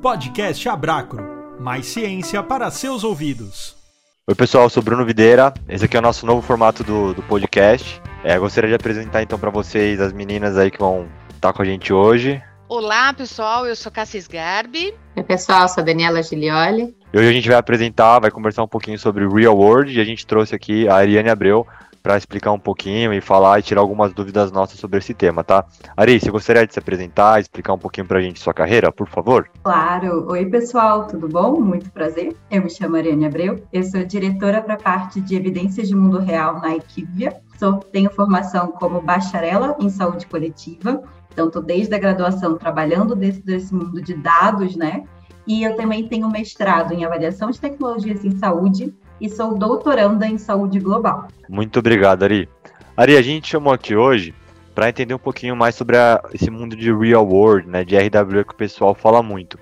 Podcast Abracro. Mais ciência para seus ouvidos. Oi, pessoal, eu sou Bruno Videira. Esse aqui é o nosso novo formato do, do podcast. É, gostaria de apresentar então para vocês as meninas aí que vão estar com a gente hoje. Olá, pessoal, eu sou Cassis Garbi. Oi, pessoal, sou Daniela Gilioli. E hoje a gente vai apresentar, vai conversar um pouquinho sobre Real World e a gente trouxe aqui a Ariane Abreu para explicar um pouquinho e falar e tirar algumas dúvidas nossas sobre esse tema, tá? Ari, você gostaria de se apresentar, explicar um pouquinho para a gente sua carreira, por favor? Claro. Oi, pessoal, tudo bom? Muito prazer. Eu me chamo Ariane Abreu, eu sou diretora para a parte de evidências de mundo real na Equivia. Sou, tenho formação como bacharela em saúde coletiva, então estou desde a graduação trabalhando dentro desse mundo de dados, né? E eu também tenho mestrado em avaliação de tecnologias em saúde e sou doutoranda em saúde global. Muito obrigado, Ari. Ari, a gente chamou aqui hoje para entender um pouquinho mais sobre a, esse mundo de real world, né, de RWE que o pessoal fala muito.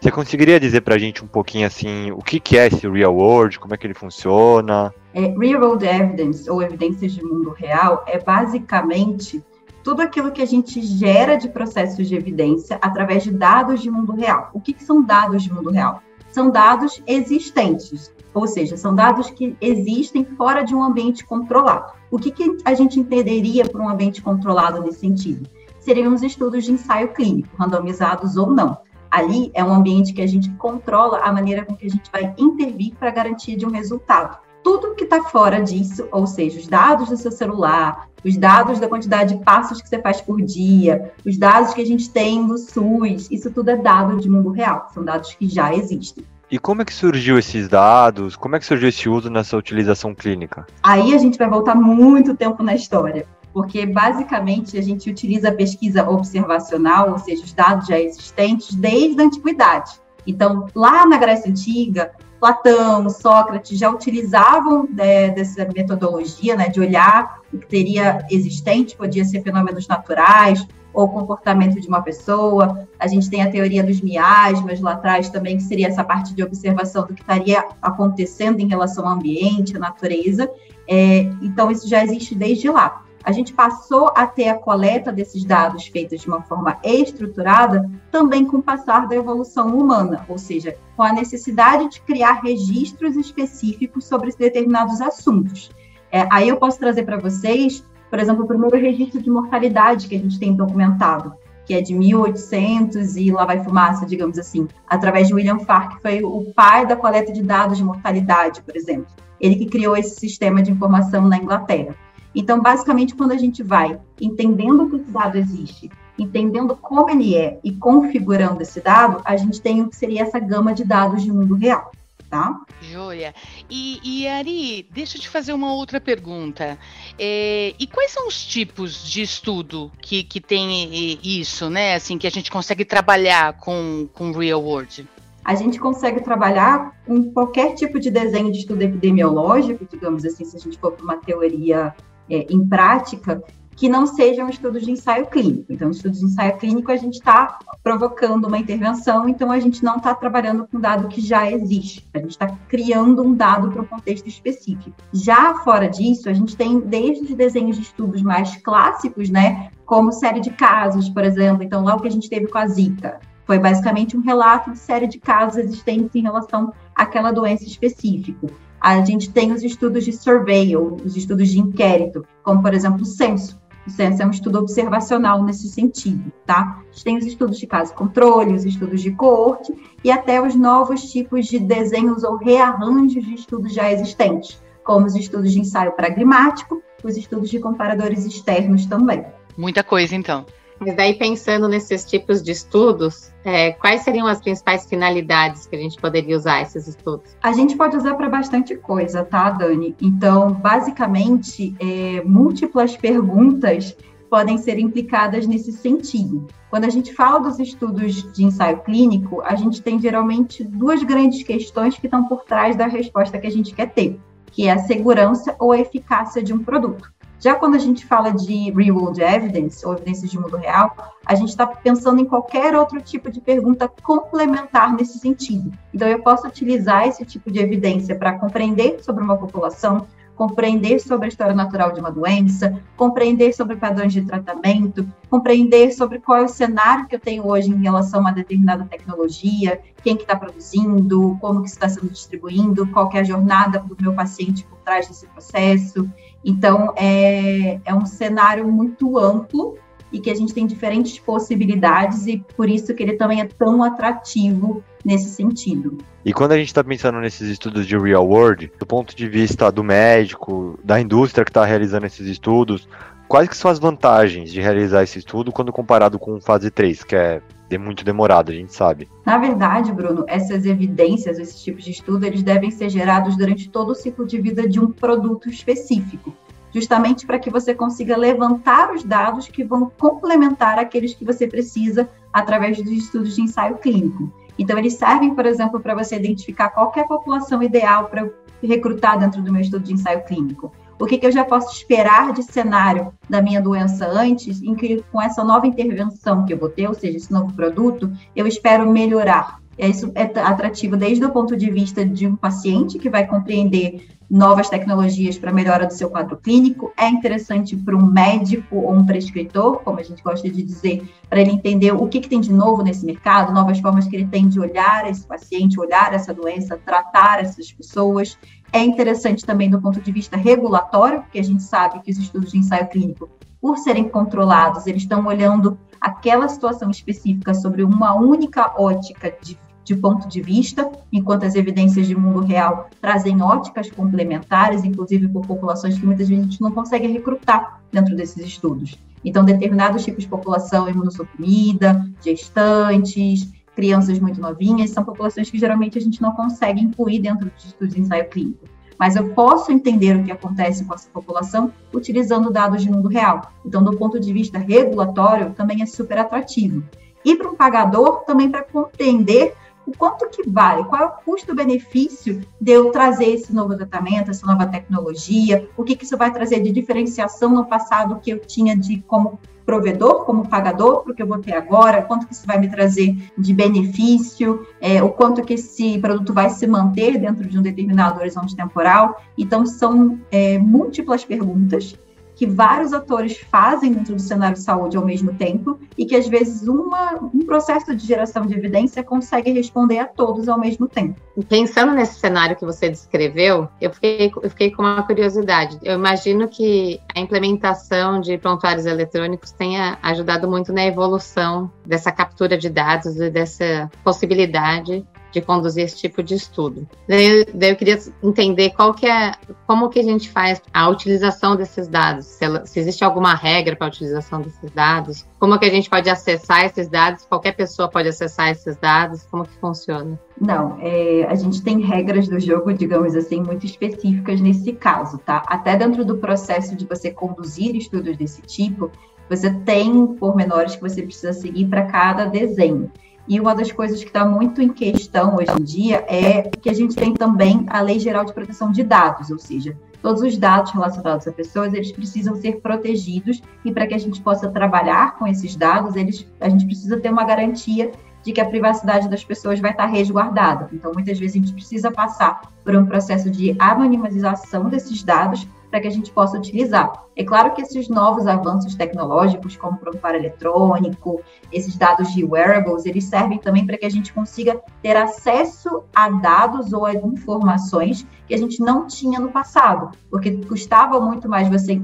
Você conseguiria dizer para a gente um pouquinho assim o que, que é esse real world, como é que ele funciona? É, real world evidence ou evidências de mundo real é basicamente tudo aquilo que a gente gera de processos de evidência através de dados de mundo real. O que, que são dados de mundo real? São dados existentes, ou seja, são dados que existem fora de um ambiente controlado. O que, que a gente entenderia por um ambiente controlado nesse sentido? Seriam os estudos de ensaio clínico, randomizados ou não. Ali é um ambiente que a gente controla a maneira com que a gente vai intervir para a garantia de um resultado. Tudo que está fora disso, ou seja, os dados do seu celular, os dados da quantidade de passos que você faz por dia, os dados que a gente tem no SUS, isso tudo é dado de mundo real, são dados que já existem. E como é que surgiu esses dados? Como é que surgiu esse uso nessa utilização clínica? Aí a gente vai voltar muito tempo na história, porque basicamente a gente utiliza a pesquisa observacional, ou seja, os dados já existentes desde a antiguidade. Então, lá na Grécia Antiga, Platão, Sócrates já utilizavam né, dessa metodologia, né, de olhar o que teria existente, podia ser fenômenos naturais, ou comportamento de uma pessoa. A gente tem a teoria dos miasmas lá atrás também, que seria essa parte de observação do que estaria acontecendo em relação ao ambiente, à natureza. É, então, isso já existe desde lá. A gente passou a ter a coleta desses dados feitos de uma forma estruturada também com o passar da evolução humana, ou seja, com a necessidade de criar registros específicos sobre determinados assuntos. É, aí eu posso trazer para vocês por exemplo, o primeiro registro de mortalidade que a gente tem documentado, que é de 1800 e lá vai fumaça, digamos assim, através de William Farr, que foi o pai da coleta de dados de mortalidade, por exemplo. Ele que criou esse sistema de informação na Inglaterra. Então, basicamente, quando a gente vai entendendo que esse dado existe, entendendo como ele é e configurando esse dado, a gente tem o que seria essa gama de dados de mundo real tá? Joia. E, e Ari, deixa eu te fazer uma outra pergunta. É, e quais são os tipos de estudo que, que tem isso, né? Assim, que a gente consegue trabalhar com, com real world? A gente consegue trabalhar com qualquer tipo de desenho de estudo epidemiológico, digamos assim, se a gente for para uma teoria é, em prática, que não sejam estudos de ensaio clínico. Então, estudos de ensaio clínico, a gente está provocando uma intervenção, então a gente não está trabalhando com dado que já existe, a gente está criando um dado para um contexto específico. Já fora disso, a gente tem desde os desenhos de estudos mais clássicos, né, como série de casos, por exemplo, então lá o que a gente teve com a Zika, foi basicamente um relato de série de casos existentes em relação àquela doença específica. A gente tem os estudos de survey, ou os estudos de inquérito, como, por exemplo, o censo. O censo é um estudo observacional nesse sentido, tá? A gente tem os estudos de caso controle, os estudos de coorte e até os novos tipos de desenhos ou rearranjos de estudos já existentes, como os estudos de ensaio pragmático, os estudos de comparadores externos também. Muita coisa, então. Mas daí, pensando nesses tipos de estudos, é, quais seriam as principais finalidades que a gente poderia usar esses estudos? A gente pode usar para bastante coisa, tá, Dani? Então, basicamente, é, múltiplas perguntas podem ser implicadas nesse sentido. Quando a gente fala dos estudos de ensaio clínico, a gente tem geralmente duas grandes questões que estão por trás da resposta que a gente quer ter, que é a segurança ou a eficácia de um produto. Já quando a gente fala de real world evidence, ou evidências de mundo real, a gente está pensando em qualquer outro tipo de pergunta complementar nesse sentido. Então, eu posso utilizar esse tipo de evidência para compreender sobre uma população, compreender sobre a história natural de uma doença, compreender sobre padrões de tratamento, compreender sobre qual é o cenário que eu tenho hoje em relação a determinada tecnologia, quem que está produzindo, como que está sendo distribuindo, qual é a jornada do meu paciente por trás desse processo. Então, é, é um cenário muito amplo e que a gente tem diferentes possibilidades e por isso que ele também é tão atrativo nesse sentido. E quando a gente está pensando nesses estudos de real world, do ponto de vista do médico, da indústria que está realizando esses estudos, quais que são as vantagens de realizar esse estudo quando comparado com fase 3, que é muito demorado, a gente sabe. Na verdade, Bruno, essas evidências, esses tipos de estudo, eles devem ser gerados durante todo o ciclo de vida de um produto específico justamente para que você consiga levantar os dados que vão complementar aqueles que você precisa através dos estudos de ensaio clínico. Então, eles servem, por exemplo, para você identificar qual é a população ideal para recrutar dentro do meu estudo de ensaio clínico. O que, que eu já posso esperar de cenário da minha doença antes, em que com essa nova intervenção que eu vou ter, ou seja, esse novo produto, eu espero melhorar. Isso é atrativo desde o ponto de vista de um paciente que vai compreender novas tecnologias para melhora do seu quadro clínico, é interessante para um médico ou um prescritor, como a gente gosta de dizer, para ele entender o que, que, tem de novo nesse mercado, novas formas que ele tem de olhar esse paciente, olhar essa doença, tratar essas pessoas. É interessante também do ponto de vista regulatório, porque a gente sabe que os estudos de ensaio clínico, por serem controlados, eles estão olhando aquela situação específica sobre uma única ótica de de ponto de vista, enquanto as evidências de mundo real trazem óticas complementares, inclusive por populações que muitas vezes a gente não consegue recrutar dentro desses estudos. Então, determinados tipos de população imunossuprimida, gestantes, crianças muito novinhas, são populações que geralmente a gente não consegue incluir dentro de estudos de ensaio clínico. Mas eu posso entender o que acontece com essa população utilizando dados de mundo real. Então, do ponto de vista regulatório, também é super atrativo. E para um pagador, também para compreender o quanto que vale, qual é o custo-benefício de eu trazer esse novo tratamento, essa nova tecnologia, o que, que isso vai trazer de diferenciação no passado que eu tinha de como provedor, como pagador, para o que eu vou ter agora, quanto que isso vai me trazer de benefício, é, o quanto que esse produto vai se manter dentro de um determinado horizonte temporal. Então, são é, múltiplas perguntas que vários atores fazem dentro do cenário de saúde ao mesmo tempo e que às vezes uma, um processo de geração de evidência consegue responder a todos ao mesmo tempo. Pensando nesse cenário que você descreveu, eu fiquei, eu fiquei com uma curiosidade. Eu imagino que a implementação de prontuários eletrônicos tenha ajudado muito na evolução dessa captura de dados e dessa possibilidade de conduzir esse tipo de estudo. Daí, daí, eu queria entender qual que é, como que a gente faz a utilização desses dados, se, ela, se existe alguma regra para a utilização desses dados, como que a gente pode acessar esses dados, qualquer pessoa pode acessar esses dados, como que funciona? Não, é, a gente tem regras do jogo, digamos assim, muito específicas nesse caso, tá? Até dentro do processo de você conduzir estudos desse tipo, você tem pormenores que você precisa seguir para cada desenho. E uma das coisas que está muito em questão hoje em dia é que a gente tem também a Lei Geral de Proteção de Dados, ou seja, todos os dados relacionados a pessoas, eles precisam ser protegidos e para que a gente possa trabalhar com esses dados, eles, a gente precisa ter uma garantia de que a privacidade das pessoas vai estar resguardada. Então, muitas vezes a gente precisa passar por um processo de anonimização desses dados para que a gente possa utilizar. É claro que esses novos avanços tecnológicos, como o prontuário eletrônico, esses dados de wearables, eles servem também para que a gente consiga ter acesso a dados ou a informações que a gente não tinha no passado, porque custava muito mais você.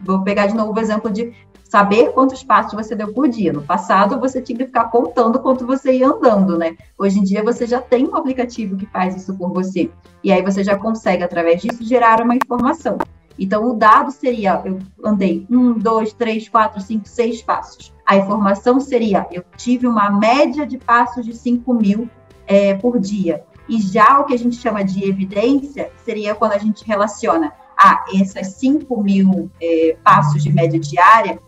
Vou pegar de novo o exemplo de saber quantos passos você deu por dia. No passado, você tinha que ficar contando quanto você ia andando, né? Hoje em dia, você já tem um aplicativo que faz isso por você. E aí você já consegue, através disso, gerar uma informação. Então, o dado seria: eu andei um, dois, três, quatro, cinco, seis passos. A informação seria: eu tive uma média de passos de 5 mil é, por dia. E já o que a gente chama de evidência seria quando a gente relaciona: ah, esses 5 mil é, passos de média diária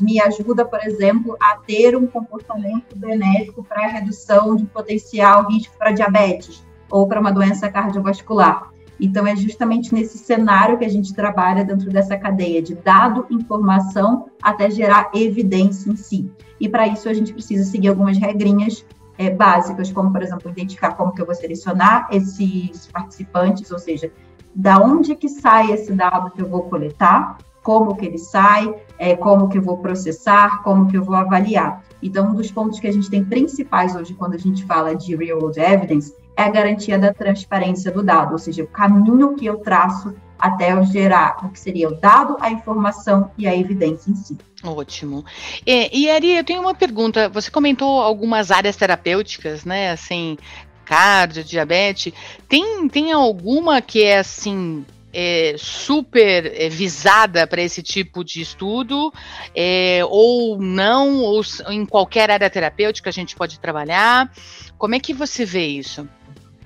me ajuda, por exemplo, a ter um comportamento benéfico para a redução de potencial risco para diabetes ou para uma doença cardiovascular. Então, é justamente nesse cenário que a gente trabalha dentro dessa cadeia de dado, informação, até gerar evidência em si. E para isso a gente precisa seguir algumas regrinhas é, básicas, como, por exemplo, identificar como que eu vou selecionar esses participantes, ou seja, da onde que sai esse dado que eu vou coletar, como que ele sai, é, como que eu vou processar, como que eu vou avaliar. Então, um dos pontos que a gente tem principais hoje quando a gente fala de real world evidence é a garantia da transparência do dado, ou seja, o caminho que eu traço até eu gerar o que seria o dado, a informação e a evidência em si. Ótimo. E, e Ari, eu tenho uma pergunta. Você comentou algumas áreas terapêuticas, né? Assim, cardio, diabetes. Tem, tem alguma que é assim é, super é, visada para esse tipo de estudo, é, ou não, ou em qualquer área terapêutica a gente pode trabalhar? Como é que você vê isso?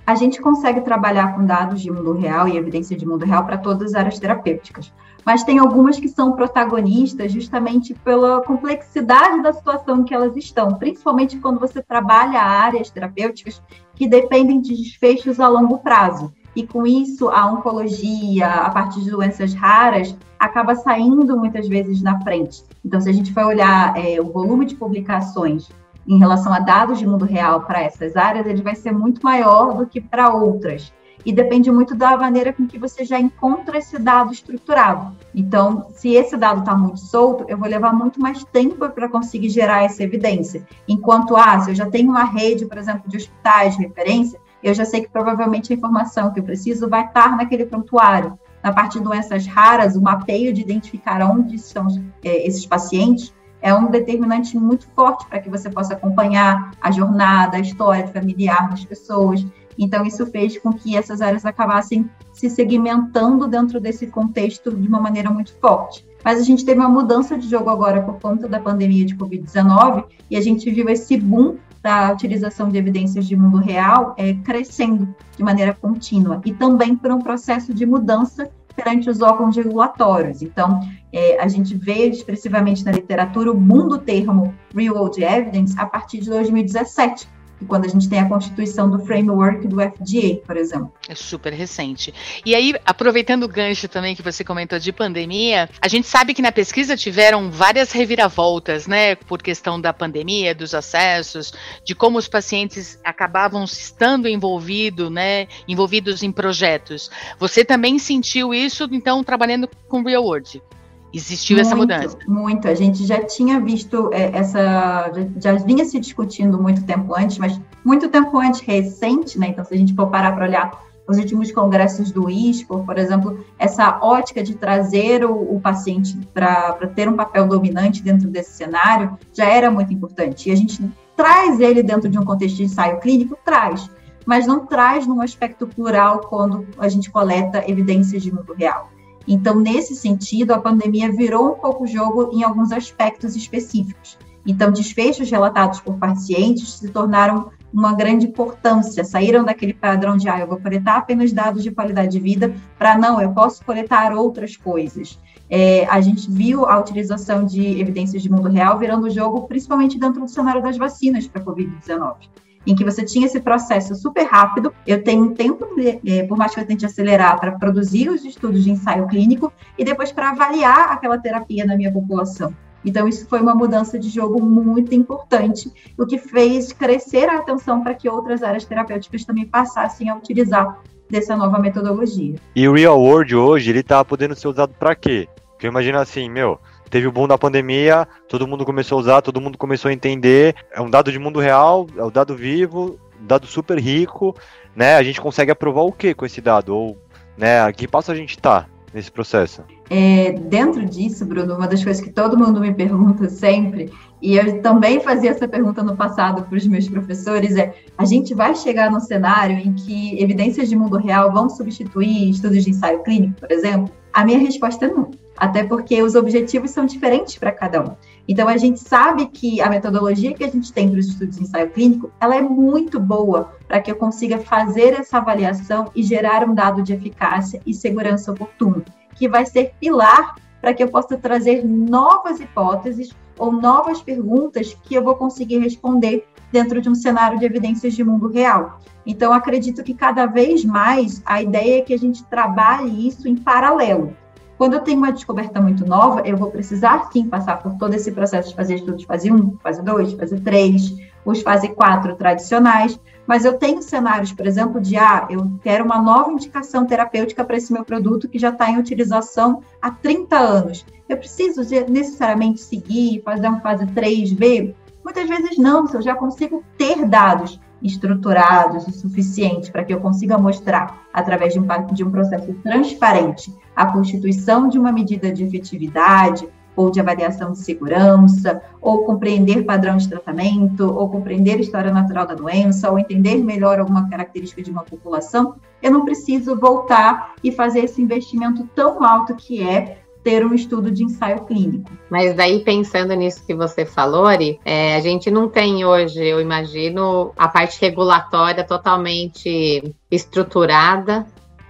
A gente consegue trabalhar com dados de mundo real e evidência de mundo real para todas as áreas terapêuticas, mas tem algumas que são protagonistas justamente pela complexidade da situação em que elas estão, principalmente quando você trabalha áreas terapêuticas que dependem de desfechos a longo prazo e com isso a oncologia, a partir de doenças raras, acaba saindo muitas vezes na frente. Então, se a gente for olhar é, o volume de publicações em relação a dados de mundo real para essas áreas, ele vai ser muito maior do que para outras. E depende muito da maneira com que você já encontra esse dado estruturado. Então, se esse dado está muito solto, eu vou levar muito mais tempo para conseguir gerar essa evidência. Enquanto, ah, se eu já tenho uma rede, por exemplo, de hospitais de referência, eu já sei que provavelmente a informação que eu preciso vai estar naquele prontuário. Na parte de doenças raras, o mapeio de identificar onde estão é, esses pacientes é um determinante muito forte para que você possa acompanhar a jornada, a história familiar das pessoas. Então, isso fez com que essas áreas acabassem se segmentando dentro desse contexto de uma maneira muito forte. Mas a gente teve uma mudança de jogo agora por conta da pandemia de Covid-19 e a gente viu esse boom da utilização de evidências de mundo real é, crescendo de maneira contínua e também por um processo de mudança perante os órgãos regulatórios. Então, é, a gente vê expressivamente na literatura o mundo termo Real World Evidence a partir de 2017, quando a gente tem a constituição do framework do FDA, por exemplo. É super recente. E aí, aproveitando o gancho também que você comentou de pandemia, a gente sabe que na pesquisa tiveram várias reviravoltas, né, por questão da pandemia, dos acessos, de como os pacientes acabavam estando envolvido, né, envolvidos em projetos. Você também sentiu isso, então, trabalhando com Real World? Existiu muito, essa mudança? Muito. A gente já tinha visto é, essa. Já, já, vinha se discutindo muito tempo antes, mas muito tempo antes recente, né? Então, se a gente for parar para olhar os últimos congressos do ISPOR, por exemplo, essa ótica de trazer o, o paciente para ter um papel dominante dentro desse cenário já era muito importante. E a gente traz ele dentro de um contexto de ensaio clínico? Traz, mas não traz num aspecto plural quando a gente coleta evidências de mundo real. Então, nesse sentido, a pandemia virou um pouco o jogo em alguns aspectos específicos. Então, desfechos relatados por pacientes se tornaram uma grande importância, saíram daquele padrão de, ah, eu vou coletar apenas dados de qualidade de vida, para não, eu posso coletar outras coisas. É, a gente viu a utilização de evidências de mundo real virando jogo, principalmente dentro do cenário das vacinas para a Covid-19 em que você tinha esse processo super rápido. Eu tenho um tempo, é, por mais que eu tente acelerar, para produzir os estudos de ensaio clínico e depois para avaliar aquela terapia na minha população. Então, isso foi uma mudança de jogo muito importante, o que fez crescer a atenção para que outras áreas terapêuticas também passassem a utilizar dessa nova metodologia. E o Real World hoje, ele está podendo ser usado para quê? Porque eu imagino assim, meu, teve o boom da pandemia, todo mundo começou a usar, todo mundo começou a entender. É um dado de mundo real, é um dado vivo, um dado super rico, né? A gente consegue aprovar o que com esse dado? Ou, né, a que passo a gente está nesse processo? É, dentro disso, Bruno, uma das coisas que todo mundo me pergunta sempre, e eu também fazia essa pergunta no passado para os meus professores, é: a gente vai chegar num cenário em que evidências de mundo real vão substituir estudos de ensaio clínico, por exemplo? A minha resposta é não até porque os objetivos são diferentes para cada um. Então, a gente sabe que a metodologia que a gente tem para os estudos de ensaio clínico, ela é muito boa para que eu consiga fazer essa avaliação e gerar um dado de eficácia e segurança oportuno, que vai ser pilar para que eu possa trazer novas hipóteses ou novas perguntas que eu vou conseguir responder dentro de um cenário de evidências de mundo real. Então, acredito que cada vez mais a ideia é que a gente trabalhe isso em paralelo. Quando eu tenho uma descoberta muito nova, eu vou precisar sim passar por todo esse processo de fazer estudos fase 1, fase 2, fase 3, os fase 4 tradicionais, mas eu tenho cenários, por exemplo, de ah, eu quero uma nova indicação terapêutica para esse meu produto que já está em utilização há 30 anos. Eu preciso necessariamente seguir, fazer um fase 3B? Muitas vezes não, se eu já consigo ter dados estruturados o suficiente para que eu consiga mostrar, através de um, de um processo transparente, a constituição de uma medida de efetividade, ou de avaliação de segurança, ou compreender padrão de tratamento, ou compreender a história natural da doença, ou entender melhor alguma característica de uma população, eu não preciso voltar e fazer esse investimento tão alto que é ter um estudo de ensaio clínico. Mas daí, pensando nisso que você falou, Ari, é, a gente não tem hoje, eu imagino, a parte regulatória totalmente estruturada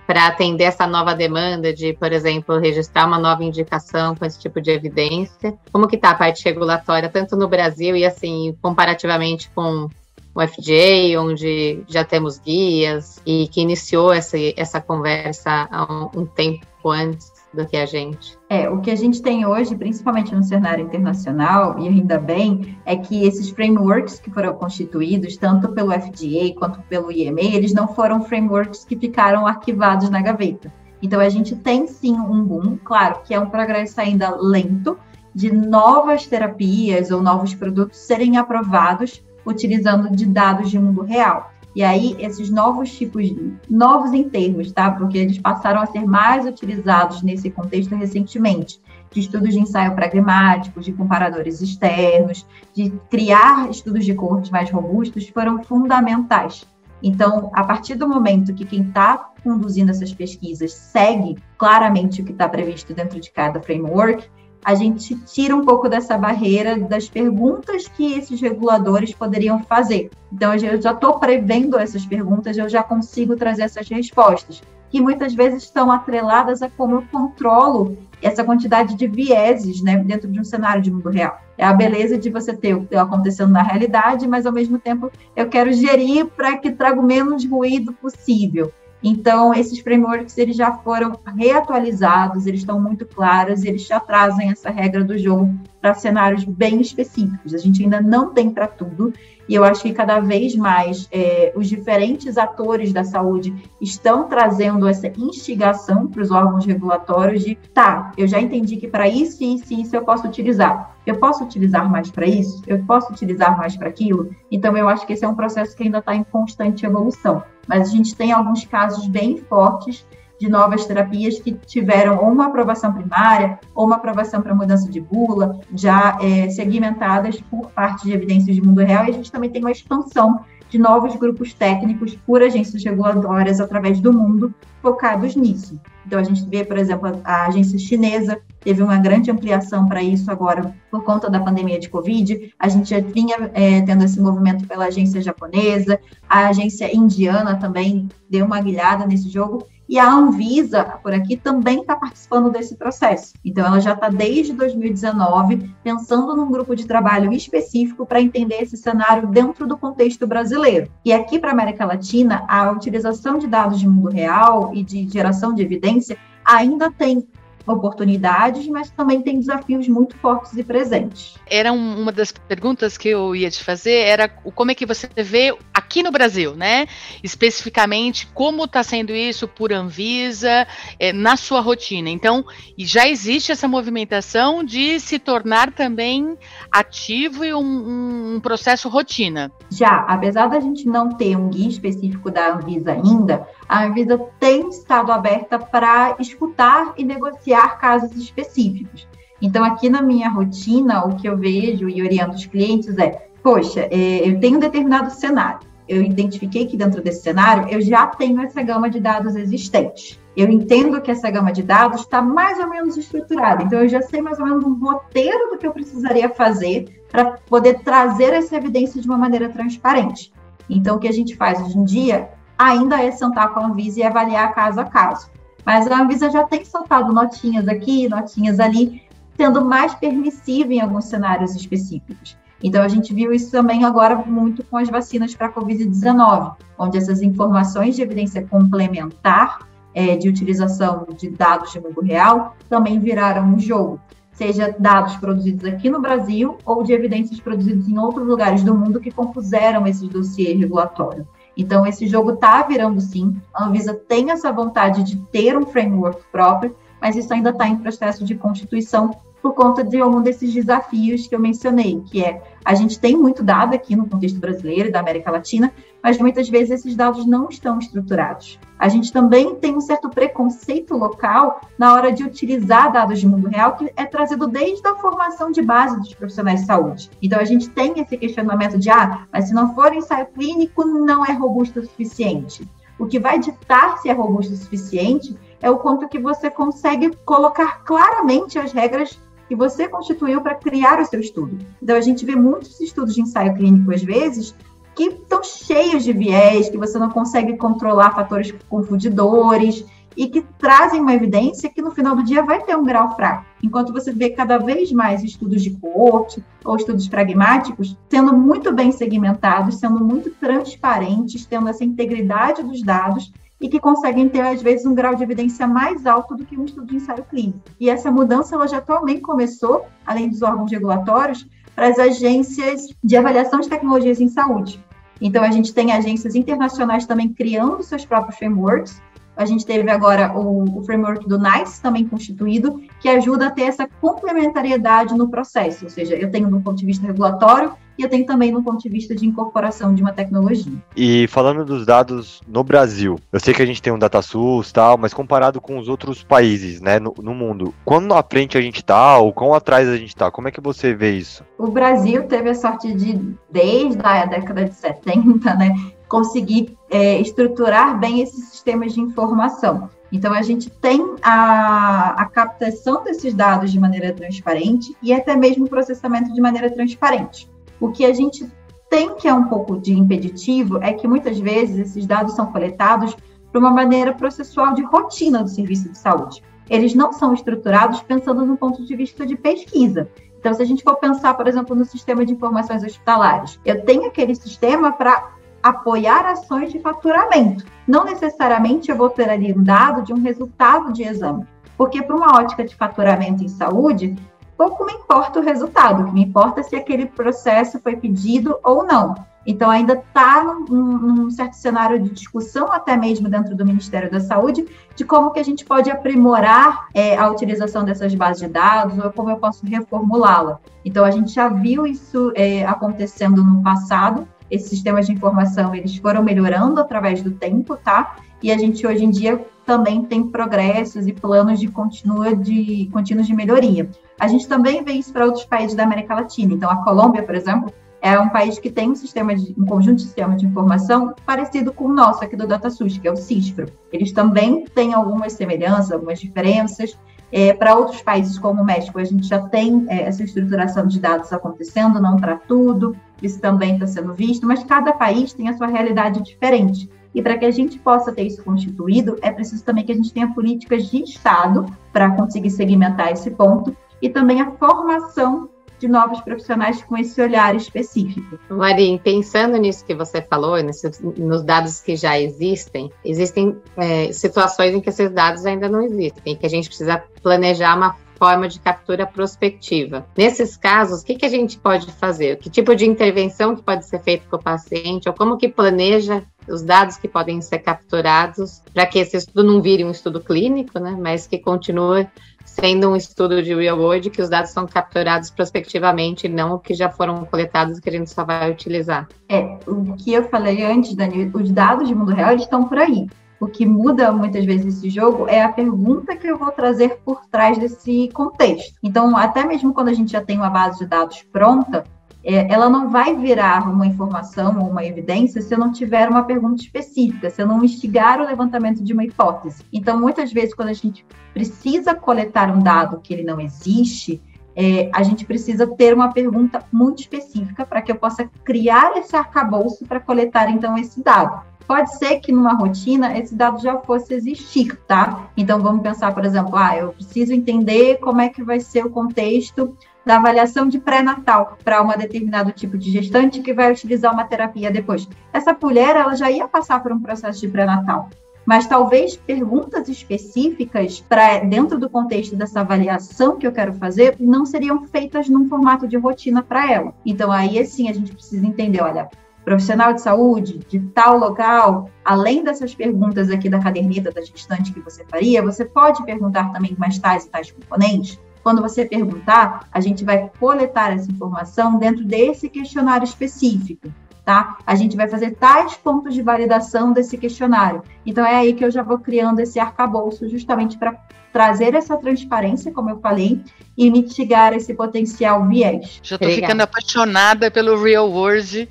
para atender essa nova demanda de, por exemplo, registrar uma nova indicação com esse tipo de evidência? Como que está a parte regulatória, tanto no Brasil e, assim, comparativamente com o FDA, onde já temos guias e que iniciou essa, essa conversa há um, um tempo antes do que a gente. É, o que a gente tem hoje, principalmente no cenário internacional, e ainda bem, é que esses frameworks que foram constituídos, tanto pelo FDA quanto pelo IMA, eles não foram frameworks que ficaram arquivados na gaveta. Então, a gente tem sim um boom, claro que é um progresso ainda lento, de novas terapias ou novos produtos serem aprovados utilizando de dados de mundo real. E aí, esses novos tipos, novos em termos, tá? Porque eles passaram a ser mais utilizados nesse contexto recentemente, de estudos de ensaio pragmáticos, de comparadores externos, de criar estudos de cortes mais robustos, foram fundamentais. Então, a partir do momento que quem está conduzindo essas pesquisas segue claramente o que está previsto dentro de cada framework, a gente tira um pouco dessa barreira das perguntas que esses reguladores poderiam fazer. Então, eu já estou prevendo essas perguntas, eu já consigo trazer essas respostas, que muitas vezes estão atreladas a como eu controlo essa quantidade de vieses né, dentro de um cenário de mundo real. É a beleza de você ter o que está acontecendo na realidade, mas ao mesmo tempo eu quero gerir para que traga o menos ruído possível. Então, esses frameworks eles já foram reatualizados, eles estão muito claros, eles já trazem essa regra do jogo para cenários bem específicos. A gente ainda não tem para tudo, e eu acho que cada vez mais é, os diferentes atores da saúde estão trazendo essa instigação para os órgãos regulatórios de, tá, eu já entendi que para isso, isso isso eu posso utilizar. Eu posso utilizar mais para isso? Eu posso utilizar mais para aquilo? Então, eu acho que esse é um processo que ainda está em constante evolução mas a gente tem alguns casos bem fortes de novas terapias que tiveram ou uma aprovação primária ou uma aprovação para mudança de bula, já é, segmentadas por parte de evidências de mundo real, e a gente também tem uma expansão de novos grupos técnicos por agências regulatórias através do mundo focados nisso. Então, a gente vê, por exemplo, a agência chinesa teve uma grande ampliação para isso agora por conta da pandemia de Covid. A gente já vinha é, tendo esse movimento pela agência japonesa, a agência indiana também deu uma guilhada nesse jogo. E a Anvisa, por aqui, também está participando desse processo. Então, ela já está desde 2019 pensando num grupo de trabalho específico para entender esse cenário dentro do contexto brasileiro. E aqui para a América Latina, a utilização de dados de mundo real e de geração de evidência ainda tem oportunidades, mas também tem desafios muito fortes e presentes. Era uma das perguntas que eu ia te fazer, era como é que você vê aqui no Brasil, né? Especificamente, como está sendo isso por Anvisa é, na sua rotina. Então, já existe essa movimentação de se tornar também ativo e um, um processo rotina. Já, apesar da gente não ter um guia específico da Anvisa ainda, a Anvisa tem estado aberta para escutar e negociar casos específicos. Então, aqui na minha rotina, o que eu vejo e oriento os clientes é: poxa, é, eu tenho um determinado cenário. Eu identifiquei que dentro desse cenário eu já tenho essa gama de dados existentes. Eu entendo que essa gama de dados está mais ou menos estruturada. Então, eu já sei mais ou menos um roteiro do que eu precisaria fazer para poder trazer essa evidência de uma maneira transparente. Então, o que a gente faz hoje em dia ainda é sentar com a Anvisa e avaliar caso a caso. Mas a Anvisa já tem soltado notinhas aqui, notinhas ali, sendo mais permissiva em alguns cenários específicos. Então, a gente viu isso também agora muito com as vacinas para a Covid-19, onde essas informações de evidência complementar é, de utilização de dados de mundo real também viraram um jogo. seja dados produzidos aqui no Brasil ou de evidências produzidas em outros lugares do mundo que compuseram esse dossiê regulatório. Então, esse jogo está virando sim. A Anvisa tem essa vontade de ter um framework próprio, mas isso ainda está em processo de constituição por conta de algum desses desafios que eu mencionei, que é a gente tem muito dado aqui no contexto brasileiro e da América Latina, mas muitas vezes esses dados não estão estruturados. A gente também tem um certo preconceito local na hora de utilizar dados de mundo real, que é trazido desde a formação de base dos profissionais de saúde. Então a gente tem esse questionamento de, ah, mas se não for ensaio clínico, não é robusto o suficiente. O que vai ditar se é robusto o suficiente é o quanto que você consegue colocar claramente as regras que você constituiu para criar o seu estudo. Então, a gente vê muitos estudos de ensaio clínico, às vezes, que estão cheios de viés, que você não consegue controlar fatores confundidores e que trazem uma evidência que no final do dia vai ter um grau fraco. Enquanto você vê cada vez mais estudos de coorte ou estudos pragmáticos sendo muito bem segmentados, sendo muito transparentes, tendo essa integridade dos dados e que conseguem ter, às vezes, um grau de evidência mais alto do que um estudo de ensaio clínico. E essa mudança, ela já atualmente começou, além dos órgãos regulatórios, para as agências de avaliação de tecnologias em saúde. Então, a gente tem agências internacionais também criando seus próprios frameworks, a gente teve agora o, o, framework do NICE também constituído, que ajuda a ter essa complementariedade no processo, ou seja, eu tenho do ponto de vista regulatório e eu tenho também no ponto de vista de incorporação de uma tecnologia. E falando dos dados no Brasil, eu sei que a gente tem um DataSUS tal, mas comparado com os outros países, né, no, no mundo, quando à frente a gente está ou quão atrás a gente está? Como é que você vê isso? O Brasil teve a sorte de, desde a década de 70, né, conseguir é, estruturar bem esses sistemas de informação. Então, a gente tem a, a, captação desses dados de maneira transparente e até mesmo o processamento de maneira transparente. O que a gente tem que é um pouco de impeditivo é que muitas vezes esses dados são coletados por uma maneira processual de rotina do serviço de saúde. Eles não são estruturados pensando no ponto de vista de pesquisa. Então, se a gente for pensar, por exemplo, no sistema de informações hospitalares, eu tenho aquele sistema para apoiar ações de faturamento. Não necessariamente eu vou ter ali um dado de um resultado de exame, porque para uma ótica de faturamento em saúde, pouco me importa o resultado, o que me importa é se aquele processo foi pedido ou não. Então, ainda está num, num, certo cenário de discussão, até mesmo dentro do Ministério da Saúde, de como que a gente pode aprimorar é, a utilização dessas bases de dados ou como eu posso reformulá-la. Então, a gente já viu isso é, acontecendo no passado, esses sistemas de informação, eles foram melhorando através do tempo, tá? E a gente, hoje em dia, também tem progressos e planos de, continua de contínuos de melhoria. A gente também vê isso para outros países da América Latina. Então, a Colômbia, por exemplo, é um país que tem um sistema de um conjunto de sistemas de informação parecido com o nosso aqui do DataSUS, que é o CISPRO. Eles também têm algumas semelhanças, algumas diferenças. É, para outros países como o México, a gente já tem é, essa estruturação de dados acontecendo, não para tudo, isso também está sendo visto, mas cada país tem a sua realidade diferente. E para que a gente possa ter isso constituído, é preciso também que a gente tenha políticas de Estado para conseguir segmentar esse ponto e também a formação de novos profissionais com esse olhar específico. Marim, pensando nisso que você falou, nesses, nos dados que já existem, existem é, situações em que esses dados ainda não existem, que a gente precisa planejar uma forma de captura prospectiva. Nesses casos, o que, que a gente pode fazer? Que tipo de intervenção que pode ser feita com o paciente? Ou como que planeja os dados que podem ser capturados para que esse estudo não vire um estudo clínico, né, mas que continue sendo um estudo de real world, que os dados são capturados prospectivamente, não que já foram coletados que a gente só vai utilizar. É, o que eu falei antes, Dani, os dados de mundo real estão por aí. O que muda muitas vezes esse jogo é a pergunta que eu vou trazer por trás desse contexto. Então, até mesmo quando a gente já tem uma base de dados pronta, é, ela não vai virar uma informação ou uma evidência se eu não tiver uma pergunta específica, se eu não instigar o levantamento de uma hipótese. Então, muitas vezes, quando a gente precisa coletar um dado que ele não existe, é, a gente precisa ter uma pergunta muito específica para que eu possa criar esse arcabouço para coletar, então, esse dado. Pode ser que numa rotina esse dado já fosse existir, tá? Então vamos pensar, por exemplo, ah, eu preciso entender como é que vai ser o contexto da avaliação de pré-natal para um determinado tipo de gestante que vai utilizar uma terapia depois. Essa mulher, ela já ia passar por um processo de pré-natal. mas talvez perguntas específicas para dentro do contexto dessa avaliação que eu quero fazer não seriam feitas num formato de rotina para ela. Então aí assim a gente precisa entender, olha, profissional de saúde de tal local, além dessas perguntas aqui da caderneta da gestante que você faria, você pode perguntar também mais tais e tais componentes. Quando você perguntar, a gente vai coletar essa informação dentro desse questionário específico tá? A gente vai fazer tais pontos de validação desse questionário. Então é aí que eu já vou criando esse arcabouço justamente para trazer essa transparência, como eu falei, e mitigar esse potencial viés. Já estou ficando apaixonada pelo real world,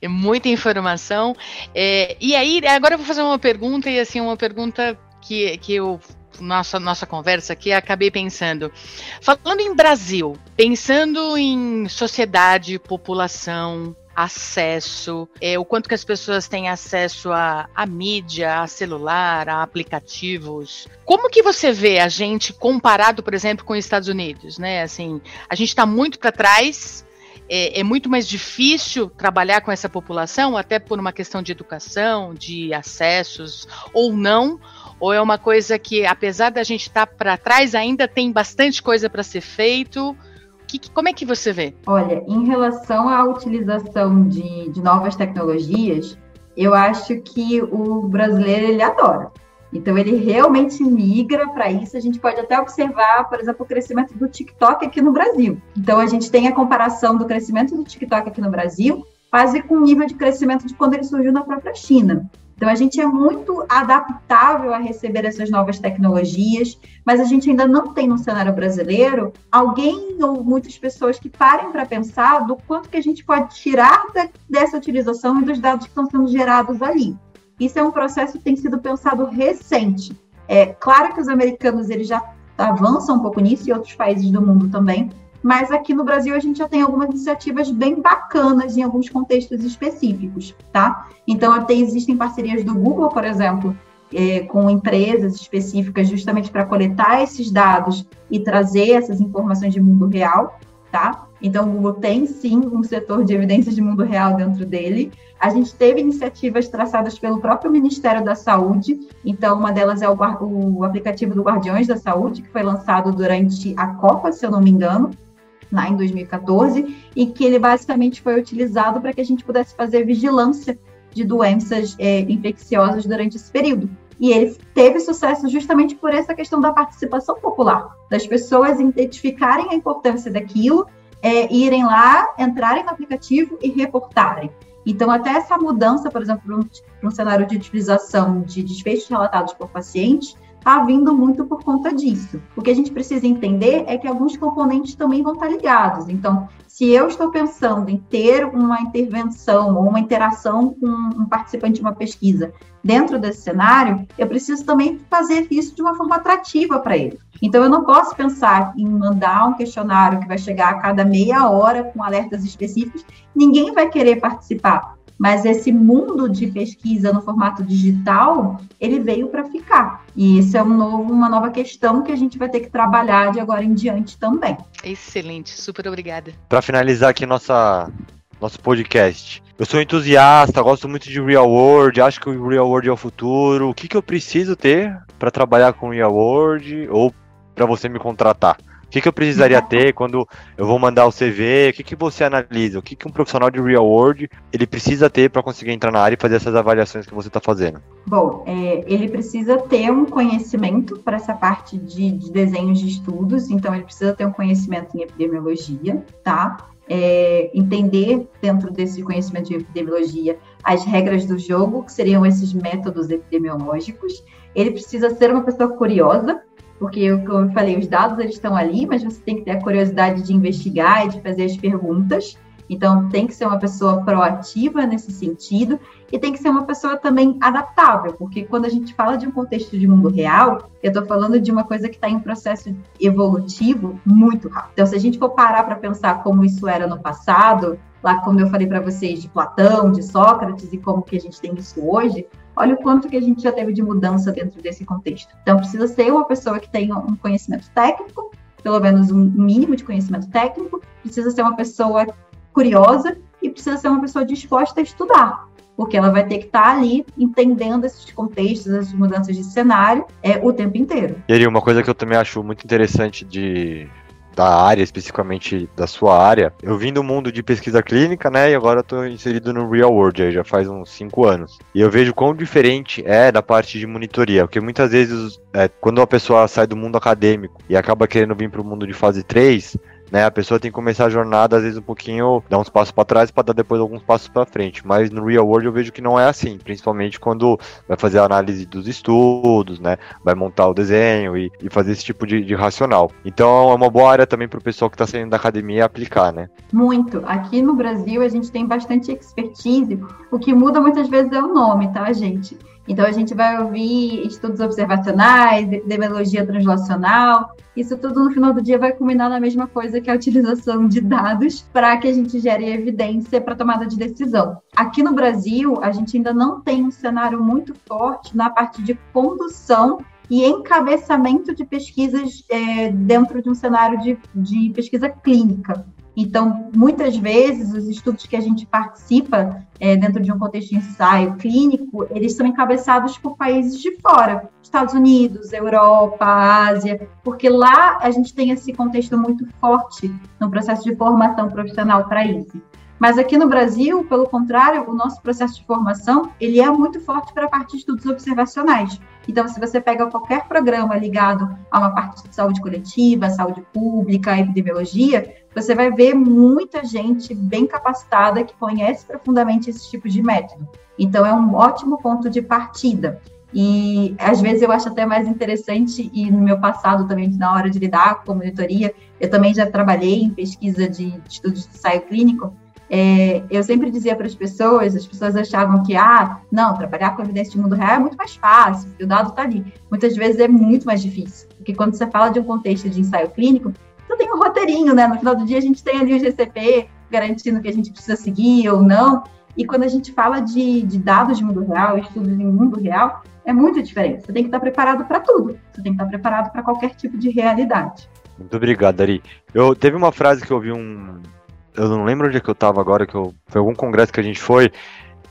é muita informação. É, e aí, agora eu vou fazer uma pergunta, e assim, uma pergunta que, que eu nossa, nossa conversa aqui, acabei pensando. Falando em Brasil, pensando em sociedade, população, acesso, é, o quanto que as pessoas têm acesso a, a mídia, a celular, a aplicativos. Como que você vê a gente comparado, por exemplo, com os Estados Unidos, né? Assim, a gente está muito para trás. É, é, muito mais difícil trabalhar com essa população, até por uma questão de educação, de acessos ou não, ou é uma coisa que, apesar da gente estar tá para trás, ainda tem bastante coisa para ser feito que, como é que você vê? Olha, em relação à utilização de, de novas tecnologias, eu acho que o brasileiro ele adora. Então ele realmente migra para isso. A gente pode até observar, por exemplo, o crescimento do TikTok aqui no Brasil. Então a gente tem a comparação do crescimento do TikTok aqui no Brasil quase com o nível de crescimento de quando ele surgiu na própria China. Então, a gente é muito adaptável a receber essas novas tecnologias, mas a gente ainda não tem no cenário brasileiro alguém ou muitas pessoas que parem para pensar do quanto que a gente pode tirar da, dessa utilização e dos dados que estão sendo gerados ali. Isso é um processo que tem sido pensado recente. É claro que os americanos eles já avançam um pouco nisso e outros países do mundo também, mas aqui no Brasil a gente já tem algumas iniciativas bem bacanas em alguns contextos específicos, tá? Então, até existem parcerias do Google, por exemplo, é, com empresas específicas justamente para coletar esses dados e trazer essas informações de mundo real, tá? Então, o Google tem sim um setor de evidências de mundo real dentro dele. A gente teve iniciativas traçadas pelo próprio Ministério da Saúde. Então, uma delas é o, o aplicativo do Guardiões da Saúde, que foi lançado durante a Copa, se eu não me engano, lá em 2014, e que ele basicamente foi utilizado para que a gente pudesse fazer vigilância de doenças é, infecciosas durante esse período. E ele teve sucesso justamente por essa questão da participação popular, das pessoas identificarem a importância daquilo, é, irem lá, entrarem no aplicativo e reportarem. Então, até essa mudança, por exemplo, para um, um cenário de utilização de desfechos relatados por pacientes, está vindo muito por conta disso. O que a gente precisa entender é que alguns componentes também vão estar ligados. Então, se eu estou pensando em ter uma intervenção ou uma interação com um participante de uma pesquisa dentro desse cenário, eu preciso também fazer isso de uma forma atrativa para ele. Então, eu não posso pensar em mandar um questionário que vai chegar a cada meia hora com alertas específicos, ninguém vai querer participar mas esse mundo de pesquisa no formato digital, ele veio para ficar. E isso é um novo, uma nova questão que a gente vai ter que trabalhar de agora em diante também. Excelente, super obrigada. Para finalizar aqui nossa nosso podcast. Eu sou entusiasta, gosto muito de real world, acho que o real world é o futuro. O que, que eu preciso ter para trabalhar com real world ou para você me contratar? O que, que eu precisaria ter quando eu vou mandar o CV? O que, que você analisa? O que, que um profissional de real world ele precisa ter para conseguir entrar na área e fazer essas avaliações que você está fazendo? Bom, é, ele precisa ter um conhecimento para essa parte de, de desenhos de estudos, então ele precisa ter um conhecimento em epidemiologia, tá? É, entender dentro desse conhecimento de epidemiologia as regras do jogo, que seriam esses métodos epidemiológicos. Ele precisa ser uma pessoa curiosa, porque, como eu falei, os dados eles estão ali, mas você tem que ter a curiosidade de investigar e de fazer as perguntas. Então, tem que ser uma pessoa proativa nesse sentido e tem que ser uma pessoa também adaptável, porque quando a gente fala de um contexto de mundo real, eu estou falando de uma coisa que está em um processo evolutivo muito rápido. Então, se a gente for parar para pensar como isso era no passado, lá como eu falei para vocês de Platão, de Sócrates e como que a gente tem isso hoje, olha o quanto que a gente já teve de mudança dentro desse contexto. Então, precisa ser uma pessoa que tenha um conhecimento técnico, pelo menos um mínimo de conhecimento técnico, precisa ser uma pessoa curiosa e precisa ser uma pessoa disposta a estudar. porque ela vai ter que estar tá ali entendendo esses contextos, essas mudanças de cenário é, o tempo inteiro. E aí, uma coisa que eu também acho muito interessante de, da área, especificamente da sua área. Eu vim do mundo de pesquisa clínica, né? E agora estou inserido no real world, aí já faz uns 5 anos. E eu vejo quão diferente é da parte de monitoria, porque muitas vezes, é, quando uma pessoa sai do mundo acadêmico e acaba querendo vir para o mundo de fase 3, né? A pessoa tem que começar a jornada, às vezes, um pouquinho, dar uns passos para trás para dar depois alguns passos para frente. Mas no real world eu vejo que não é assim, principalmente quando vai fazer a análise dos estudos, né? Vai montar o desenho e, e fazer esse tipo de, de, racional. Então é uma boa área também para o pessoal que está saindo da academia aplicar, né? Muito. Aqui no Brasil a gente tem bastante expertise. O que muda muitas vezes é o nome, tá, gente? Então, a gente vai ouvir estudos observacionais, epidemiologia translacional. Isso tudo, no final do dia, vai culminar na mesma coisa que a utilização de dados para que a gente gere evidência para tomada de decisão. Aqui no Brasil, a gente ainda não tem um cenário muito forte na parte de condução e encabeçamento de pesquisas é, dentro de um cenário de, de pesquisa clínica. Então, muitas vezes, os estudos que a gente participa é, dentro de um contexto de ensaio clínico, eles são encabeçados por países de fora, Estados Unidos, Europa, Ásia, porque lá a gente tem esse contexto muito forte no processo de formação profissional para isso. Mas aqui no Brasil, pelo contrário, o nosso processo de formação, ele é muito forte para a parte de estudos observacionais. Então, se você pega qualquer programa ligado a uma parte de saúde coletiva, saúde pública, epidemiologia, você vai ver muita gente bem capacitada que conhece profundamente esse tipo de método. Então, é um ótimo ponto de partida. E às vezes eu acho até mais interessante, e no meu passado também, na hora de lidar com monitoria, eu também já trabalhei em pesquisa de, estudos de ensaio clínico, é, eu sempre dizia para as pessoas, as pessoas achavam que, ah, não, trabalhar com evidência de mundo real é muito mais fácil, porque o dado está ali. Muitas vezes é muito mais difícil, porque quando você fala de um contexto de ensaio clínico, você tem um roteirinho, né? No final do dia a gente tem ali o GCP garantindo que a gente precisa seguir ou não. E quando a gente fala de, de dados de mundo real, estudos em mundo real, é muito diferente. Você tem que estar preparado para tudo. Você tem que estar preparado para qualquer tipo de realidade. Muito obrigado, Ari. Eu teve uma frase que eu vi um, eu não lembro onde é que eu tava agora, que eu, foi algum congresso que a gente foi,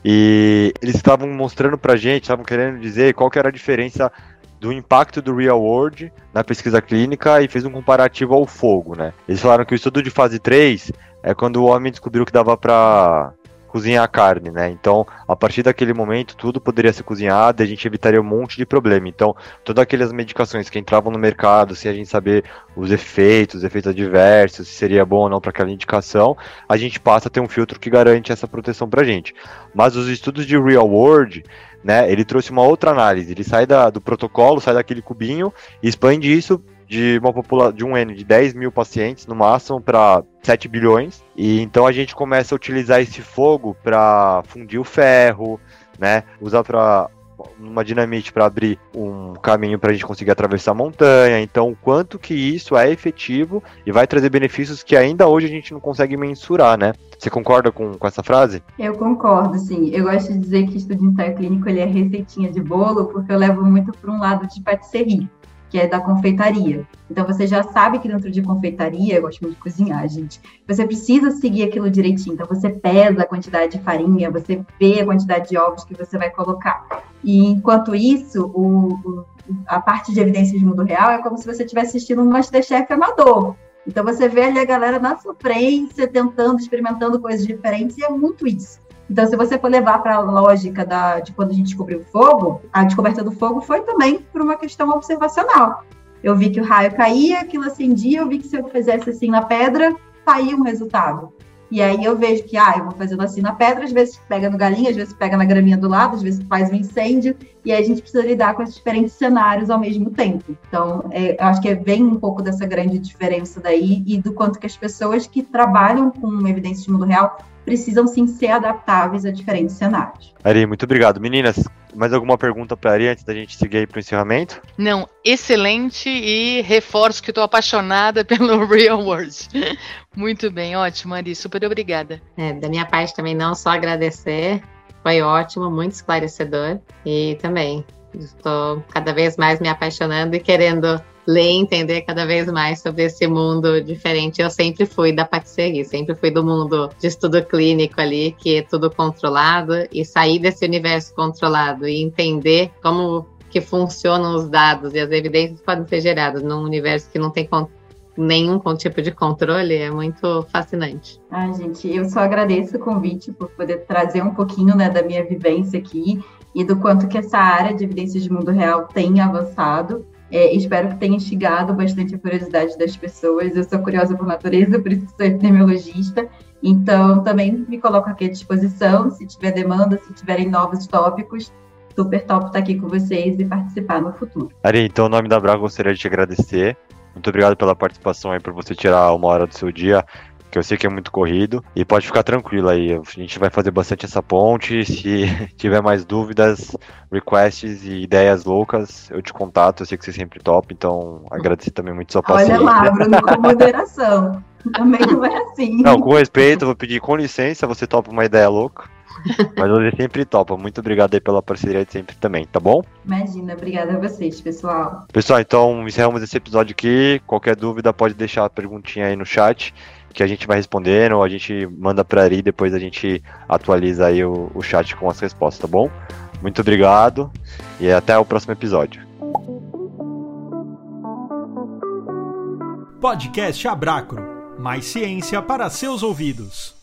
e eles estavam mostrando pra gente, estavam querendo dizer qual que era a diferença do impacto do real world na pesquisa clínica e fez um comparativo ao fogo, né? Eles falaram que o estudo de fase 3 é quando o homem descobriu que dava para cozinhar a carne, né? Então, a partir daquele momento, tudo poderia ser cozinhado e a gente evitaria um monte de problema. Então, todas aquelas medicações que entravam no mercado, sem a gente saber os efeitos, os efeitos adversos, se seria bom ou não para aquela indicação, a gente passa a ter um filtro que garante essa proteção para a gente. Mas os estudos de real world, né, ele trouxe uma outra análise. Ele sai da, do protocolo, sai daquele cubinho expande isso de uma população de um N de 10 mil pacientes no máximo para 7 bilhões. E então a gente começa a utilizar esse fogo para fundir o ferro, né? Usar para uma dinamite para abrir um caminho para a gente conseguir atravessar a montanha. Então, quanto que isso é efetivo e vai trazer benefícios que ainda hoje a gente não consegue mensurar, né? Você concorda com, com essa frase? Eu concordo, sim. Eu gosto de dizer que estudo ensaio clínico ele é receitinha de bolo, porque eu levo muito para um lado de patisserie que é da confeitaria. Então você já sabe que dentro de confeitaria, eu gosto muito de cozinhar, gente. Você precisa seguir aquilo direitinho. Então você pesa a quantidade de farinha, você vê a quantidade de ovos que você vai colocar. E enquanto isso, o, o, a parte de evidência de mundo real é como se você estivesse assistindo um Masterchef amador. Então você vê ali a galera na sofrência, tentando, experimentando coisas diferentes, e é muito isso. Então, se você for levar para a lógica da, de quando a gente descobriu o fogo, a descoberta do fogo foi também por uma questão observacional. Eu vi que o raio caía, aquilo acendia, eu vi que se eu fizesse assim na pedra, saía um resultado. E aí eu vejo que, ah, eu vou fazendo assim na pedra, às vezes pega no galinho, às vezes pega na graminha do lado, às vezes faz um incêndio, e aí a gente precisa lidar com esses diferentes cenários ao mesmo tempo. Então, é, eu acho que vem um pouco dessa grande diferença daí e do quanto que as pessoas que trabalham com evidências de mundo real precisam sim ser adaptáveis a diferentes cenários. Ari, muito obrigado. Meninas, mais alguma pergunta para Ari antes da gente seguir aí para o encerramento? Não, excelente e reforço que estou apaixonada pelo Real World. Muito bem, ótimo, Ari, super obrigada. É, da minha parte também não só agradecer, foi ótimo, muito esclarecedor e também estou cada vez mais me apaixonando e querendo ler e entender cada vez mais sobre esse mundo diferente. Eu sempre fui da patisserie, sempre fui do mundo de estudo clínico ali, que é tudo controlado, e sair desse universo controlado e entender como que funcionam os dados e as evidências podem ser geradas num universo que não tem nenhum tipo de controle é muito fascinante. Ai, gente, eu só agradeço o convite por poder trazer um pouquinho né, da minha vivência aqui e do quanto que essa área de evidências de mundo real tem avançado. É, espero que tenha instigado bastante a curiosidade das pessoas. Eu sou curiosa por natureza, por isso sou epidemiologista. Então, também me coloco aqui à disposição, se tiver demanda, se tiverem novos tópicos, super top estar aqui com vocês e participar no futuro. Ari, então, em nome da Braga, gostaria de te agradecer. Muito obrigado pela participação aí, por você tirar uma hora do seu dia que eu sei que é muito corrido. E pode ficar tranquilo aí, a gente vai fazer bastante essa ponte. Se tiver mais dúvidas, requests e ideias loucas, eu te contato. Eu sei que você sempre top, então agradecer também muito sua paciência. Olha lá, Bruno, com moderação. Também não é assim. Não, com respeito, vou pedir com licença, você topa uma ideia louca. Mas você sempre topa. Muito obrigado aí pela parceria de sempre também, tá bom? Imagina, obrigada a vocês, pessoal. Pessoal, então encerramos esse episódio aqui. Qualquer dúvida pode deixar a perguntinha aí no chat que a gente vai respondendo, a gente manda para Ari, depois a gente atualiza aí o, o chat com as respostas, tá bom? Muito obrigado e até o próximo episódio. Podcast Abracro. Mais ciência para seus ouvidos.